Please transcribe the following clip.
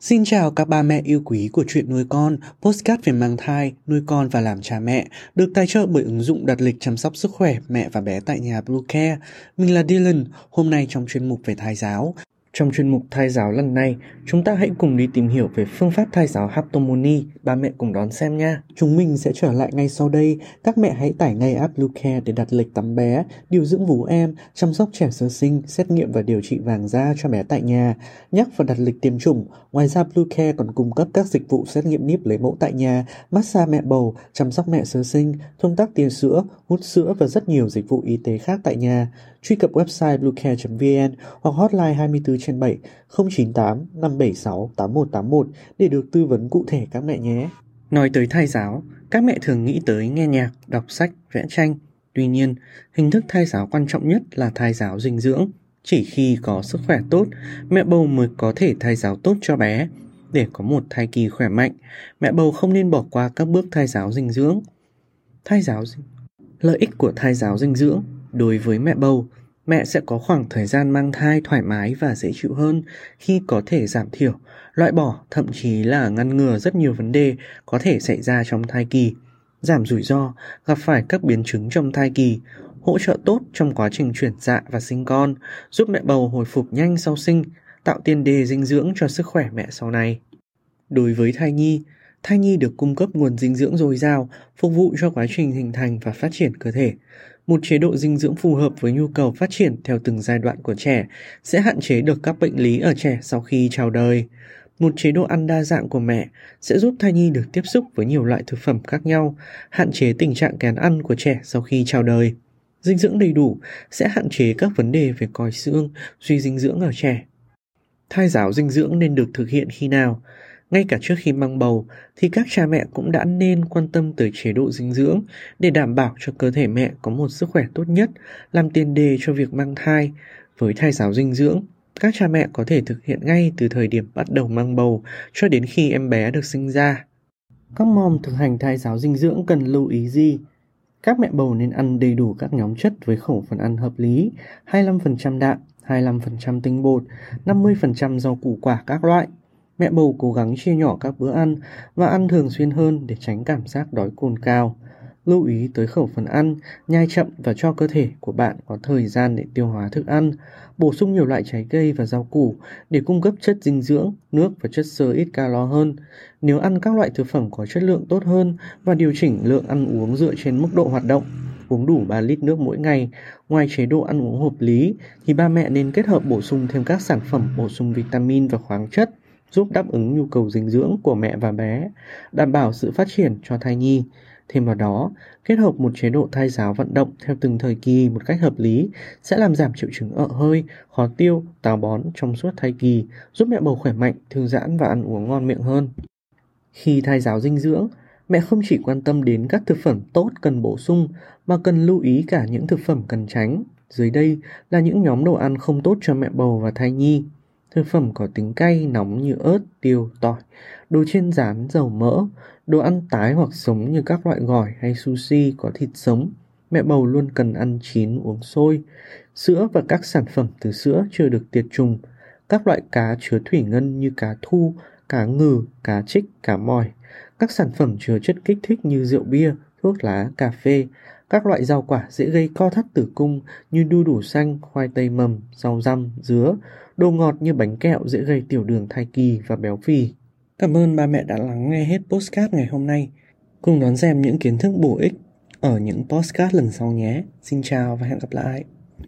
Xin chào các ba mẹ yêu quý của chuyện nuôi con, postcard về mang thai, nuôi con và làm cha mẹ, được tài trợ bởi ứng dụng đặt lịch chăm sóc sức khỏe mẹ và bé tại nhà Blue Care. Mình là Dylan, hôm nay trong chuyên mục về thai giáo, trong chuyên mục thai giáo lần này, chúng ta hãy cùng đi tìm hiểu về phương pháp thai giáo Haptomony. Ba mẹ cùng đón xem nha. Chúng mình sẽ trở lại ngay sau đây. Các mẹ hãy tải ngay app Bluecare để đặt lịch tắm bé, điều dưỡng vú em, chăm sóc trẻ sơ sinh, xét nghiệm và điều trị vàng da cho bé tại nhà, nhắc và đặt lịch tiêm chủng. Ngoài ra Bluecare còn cung cấp các dịch vụ xét nghiệm níp lấy mẫu tại nhà, massage mẹ bầu, chăm sóc mẹ sơ sinh, thông tác tiền sữa, hút sữa và rất nhiều dịch vụ y tế khác tại nhà. Truy cập website bluecare.vn hoặc hotline 24 trên 7 098 576 8181 để được tư vấn cụ thể các mẹ nhé. Nói tới thai giáo, các mẹ thường nghĩ tới nghe nhạc, đọc sách, vẽ tranh. Tuy nhiên, hình thức thai giáo quan trọng nhất là thai giáo dinh dưỡng. Chỉ khi có sức khỏe tốt, mẹ bầu mới có thể thai giáo tốt cho bé. Để có một thai kỳ khỏe mạnh, mẹ bầu không nên bỏ qua các bước thai giáo dinh dưỡng. Thai giáo dinh Lợi ích của thai giáo dinh dưỡng đối với mẹ bầu, mẹ sẽ có khoảng thời gian mang thai thoải mái và dễ chịu hơn khi có thể giảm thiểu, loại bỏ, thậm chí là ngăn ngừa rất nhiều vấn đề có thể xảy ra trong thai kỳ. Giảm rủi ro, gặp phải các biến chứng trong thai kỳ, hỗ trợ tốt trong quá trình chuyển dạ và sinh con, giúp mẹ bầu hồi phục nhanh sau sinh, tạo tiền đề dinh dưỡng cho sức khỏe mẹ sau này. Đối với thai nhi thai nhi được cung cấp nguồn dinh dưỡng dồi dào, phục vụ cho quá trình hình thành và phát triển cơ thể một chế độ dinh dưỡng phù hợp với nhu cầu phát triển theo từng giai đoạn của trẻ sẽ hạn chế được các bệnh lý ở trẻ sau khi chào đời. Một chế độ ăn đa dạng của mẹ sẽ giúp thai nhi được tiếp xúc với nhiều loại thực phẩm khác nhau, hạn chế tình trạng kén ăn của trẻ sau khi chào đời. Dinh dưỡng đầy đủ sẽ hạn chế các vấn đề về còi xương, suy dinh dưỡng ở trẻ. Thai giáo dinh dưỡng nên được thực hiện khi nào? Ngay cả trước khi mang bầu thì các cha mẹ cũng đã nên quan tâm tới chế độ dinh dưỡng để đảm bảo cho cơ thể mẹ có một sức khỏe tốt nhất, làm tiền đề cho việc mang thai. Với thai giáo dinh dưỡng, các cha mẹ có thể thực hiện ngay từ thời điểm bắt đầu mang bầu cho đến khi em bé được sinh ra. Các mom thực hành thai giáo dinh dưỡng cần lưu ý gì? Các mẹ bầu nên ăn đầy đủ các nhóm chất với khẩu phần ăn hợp lý, 25% đạm, 25% tinh bột, 50% rau củ quả các loại, Mẹ bầu cố gắng chia nhỏ các bữa ăn và ăn thường xuyên hơn để tránh cảm giác đói cồn cao. Lưu ý tới khẩu phần ăn, nhai chậm và cho cơ thể của bạn có thời gian để tiêu hóa thức ăn. Bổ sung nhiều loại trái cây và rau củ để cung cấp chất dinh dưỡng, nước và chất xơ ít calo hơn. Nếu ăn các loại thực phẩm có chất lượng tốt hơn và điều chỉnh lượng ăn uống dựa trên mức độ hoạt động, uống đủ 3 lít nước mỗi ngày. Ngoài chế độ ăn uống hợp lý thì ba mẹ nên kết hợp bổ sung thêm các sản phẩm bổ sung vitamin và khoáng chất giúp đáp ứng nhu cầu dinh dưỡng của mẹ và bé, đảm bảo sự phát triển cho thai nhi. Thêm vào đó, kết hợp một chế độ thai giáo vận động theo từng thời kỳ một cách hợp lý sẽ làm giảm triệu chứng ợ hơi, khó tiêu, táo bón trong suốt thai kỳ, giúp mẹ bầu khỏe mạnh, thư giãn và ăn uống ngon miệng hơn. Khi thai giáo dinh dưỡng, mẹ không chỉ quan tâm đến các thực phẩm tốt cần bổ sung mà cần lưu ý cả những thực phẩm cần tránh. Dưới đây là những nhóm đồ ăn không tốt cho mẹ bầu và thai nhi. Thực phẩm có tính cay nóng như ớt, tiêu, tỏi, đồ chiên rán, dầu mỡ, đồ ăn tái hoặc sống như các loại gỏi hay sushi có thịt sống. Mẹ bầu luôn cần ăn chín uống sôi. Sữa và các sản phẩm từ sữa chưa được tiệt trùng. Các loại cá chứa thủy ngân như cá thu, cá ngừ, cá trích, cá mòi. Các sản phẩm chứa chất kích thích như rượu bia, thuốc lá, cà phê, các loại rau quả dễ gây co thắt tử cung như đu đủ xanh, khoai tây mầm, rau răm, dứa, đồ ngọt như bánh kẹo dễ gây tiểu đường thai kỳ và béo phì. Cảm ơn ba mẹ đã lắng nghe hết postcard ngày hôm nay. Cùng đón xem những kiến thức bổ ích ở những postcard lần sau nhé. Xin chào và hẹn gặp lại.